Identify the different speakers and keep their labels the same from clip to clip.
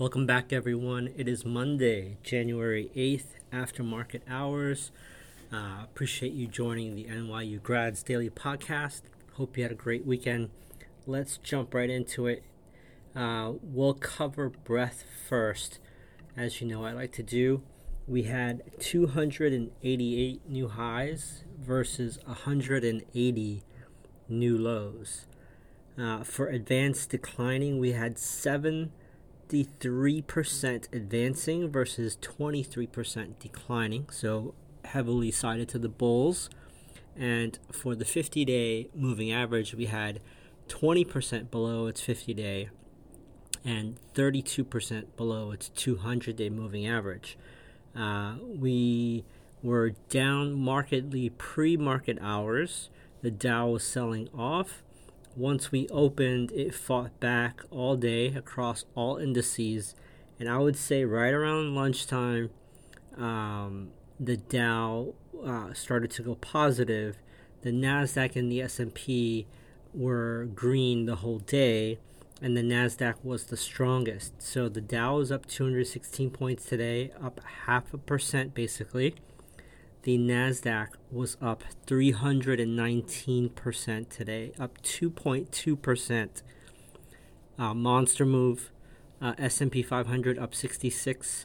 Speaker 1: Welcome back, everyone. It is Monday, January 8th, after market hours. Uh, appreciate you joining the NYU Grads Daily Podcast. Hope you had a great weekend. Let's jump right into it. Uh, we'll cover breadth first. As you know, I like to do. We had 288 new highs versus 180 new lows. Uh, for advanced declining, we had seven 53% advancing versus 23% declining, so heavily sided to the bulls. And for the 50 day moving average, we had 20% below its 50 day and 32% below its 200 day moving average. Uh, we were down markedly pre market hours. The Dow was selling off once we opened, it fought back all day across all indices, and I would say right around lunchtime, um, the Dow uh, started to go positive. The Nasdaq and the S and P were green the whole day, and the Nasdaq was the strongest. So the Dow is up 216 points today, up half a percent basically the NASDAQ was up 319% today, up 2.2%. Uh, monster move. Uh, S&P 500 up 66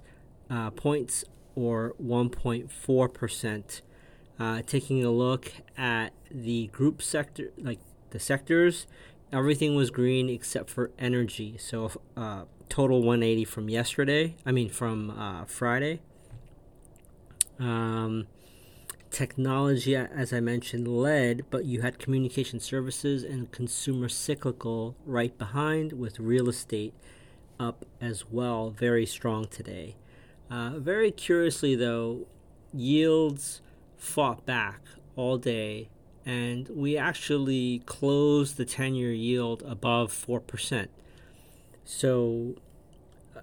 Speaker 1: uh, points or 1.4%. Uh, taking a look at the group sector, like the sectors, everything was green except for energy. So uh, total 180 from yesterday. I mean from uh, Friday. Um, technology, as I mentioned, led, but you had communication services and consumer cyclical right behind, with real estate up as well, very strong today. Uh, very curiously, though, yields fought back all day, and we actually closed the 10 year yield above 4%. So, uh,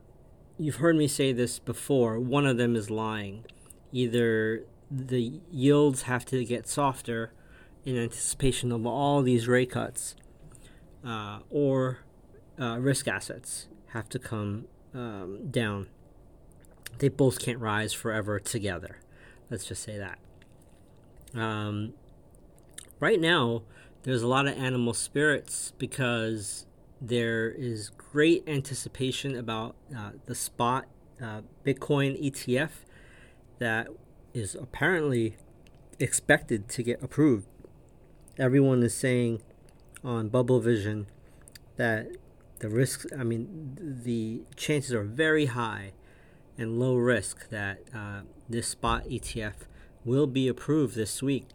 Speaker 1: you've heard me say this before one of them is lying. Either the yields have to get softer in anticipation of all these rate cuts, uh, or uh, risk assets have to come um, down. They both can't rise forever together. Let's just say that. Um, right now, there's a lot of animal spirits because there is great anticipation about uh, the spot uh, Bitcoin ETF that is apparently expected to get approved. Everyone is saying on Bubble Vision that the risks, I mean, the chances are very high and low risk that uh, this spot ETF will be approved this week.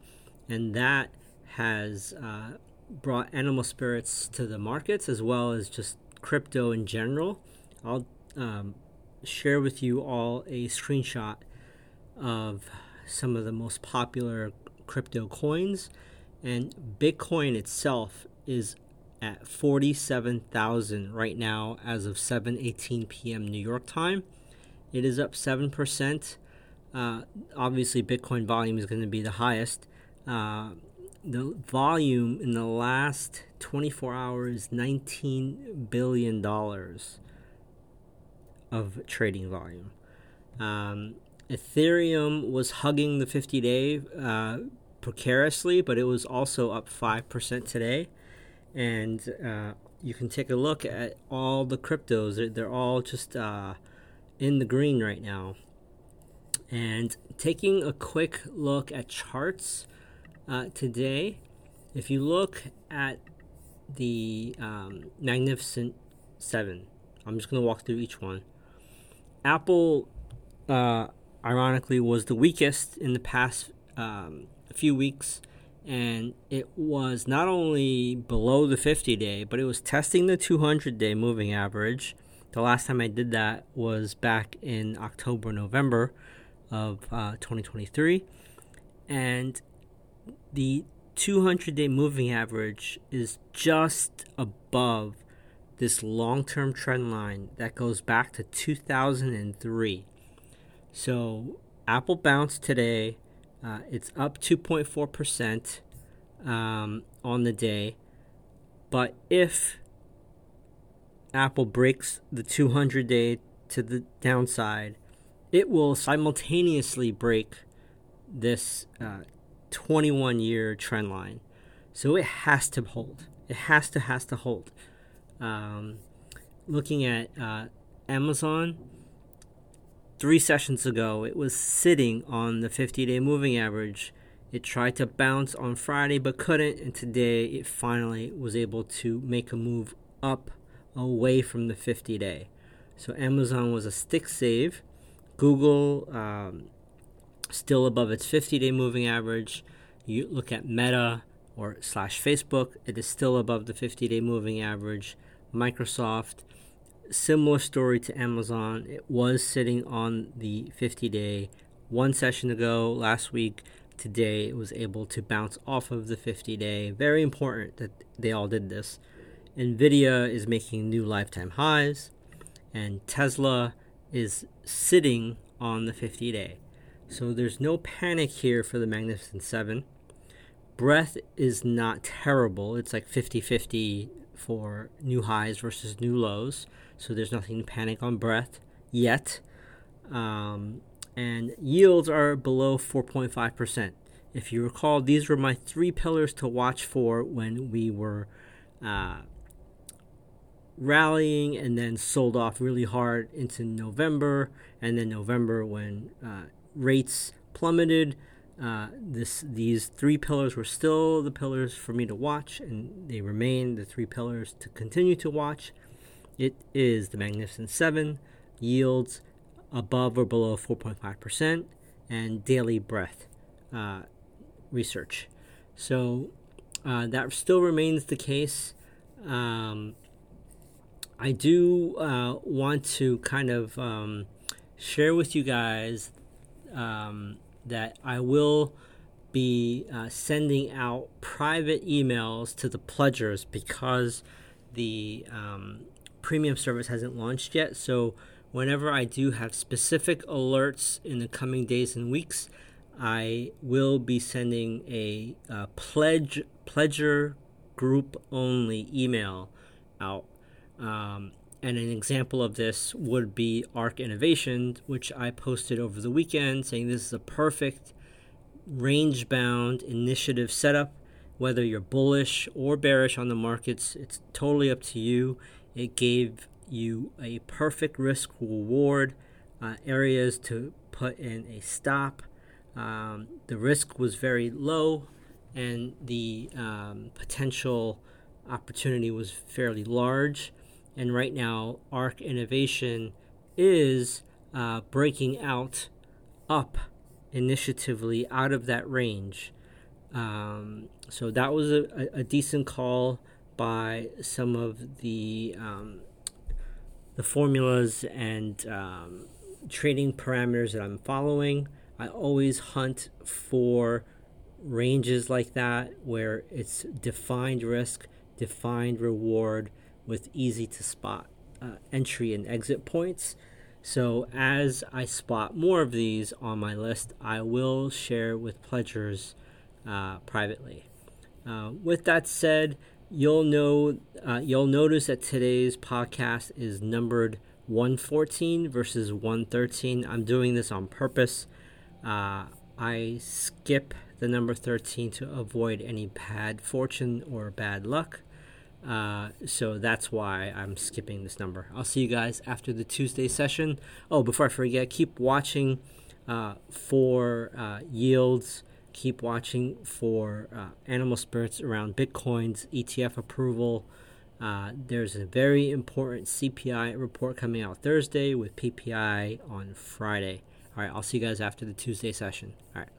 Speaker 1: And that has uh, brought animal spirits to the markets as well as just crypto in general. I'll um, share with you all a screenshot of some of the most popular crypto coins, and Bitcoin itself is at 47,000 right now as of 7:18 p.m. New York time. It is up 7%. Uh, obviously, Bitcoin volume is going to be the highest. Uh, the volume in the last 24 hours, 19 billion dollars of trading volume. Um, Ethereum was hugging the 50 day uh, precariously, but it was also up 5% today. And uh, you can take a look at all the cryptos, they're, they're all just uh, in the green right now. And taking a quick look at charts uh, today, if you look at the um, Magnificent Seven, I'm just going to walk through each one. Apple uh, ironically, was the weakest in the past um, few weeks. And it was not only below the 50 day, but it was testing the 200 day moving average. The last time I did that was back in October, November of uh, 2023. And the 200 day moving average is just above this long term trend line that goes back to 2003. So Apple bounced today. Uh, it's up 2.4% um, on the day. But if Apple breaks the 200 day to the downside, it will simultaneously break this uh, 21 year trend line. So it has to hold. It has to, has to hold. Um, looking at uh, Amazon, three sessions ago, it was sitting on the 50 day moving average. It tried to bounce on Friday but couldn't, and today it finally was able to make a move up away from the 50 day. So Amazon was a stick save. Google um, still above its 50 day moving average. You look at Meta or slash Facebook, it is still above the 50 day moving average. Microsoft, similar story to Amazon. It was sitting on the 50 day one session ago last week. Today it was able to bounce off of the 50 day. Very important that they all did this. Nvidia is making new lifetime highs, and Tesla is sitting on the 50 day. So there's no panic here for the Magnificent Seven. Breadth is not terrible. It's like 50 50 for new highs versus new lows. So there's nothing to panic on breadth yet. Um, and yields are below 4.5%. If you recall, these were my three pillars to watch for when we were uh, rallying and then sold off really hard into November. And then November, when uh, rates plummeted, uh, this these three pillars were still the pillars for me to watch, and they remain the three pillars to continue to watch. It is the Magnificent Seven, yields above or below 4.5%, and daily breadth uh, research. So uh, that still remains the case. Um, I do uh, want to kind of um, share with you guys um, that I will be uh, sending out private emails to the pledgers because the um, premium service hasn't launched yet. So, whenever I do have specific alerts in the coming days and weeks, I will be sending a uh, pledge pledger group only email out. Um, and an example of this would be ARK Innovation, which I posted over the weekend saying this is a perfect range bound initiative setup. Whether you're bullish or bearish on the markets, it's totally up to you. It gave you a perfect risk reward uh, areas to put in a stop. Um, the risk was very low, and the um, potential opportunity was fairly large. And right now, ARK Innovation is uh, breaking out up initiatively out of that range. Um, so that was a, a, decent call by some of the um, the formulas and um, trading parameters that I'm following. I always hunt for ranges like that where it's defined risk, defined reward, with easy to spot uh, entry and exit points. So, as I spot more of these on my list, I will share with pledgers uh, privately. Uh, with that said, you'll know uh, you'll notice that today's podcast is numbered 114 versus 113. I'm doing this on purpose. Uh, I skip the number 13 to avoid any bad fortune or bad luck. Uh, so that's why I'm skipping this number. I'll see you guys after the Tuesday session. Oh, before I forget, keep watching uh, for uh, yields. Keep watching for uh, animal spirits around Bitcoin's ETF approval. Uh, there's a very important CPI report coming out Thursday with PPI on Friday. All right, I'll see you guys after the Tuesday session. All right.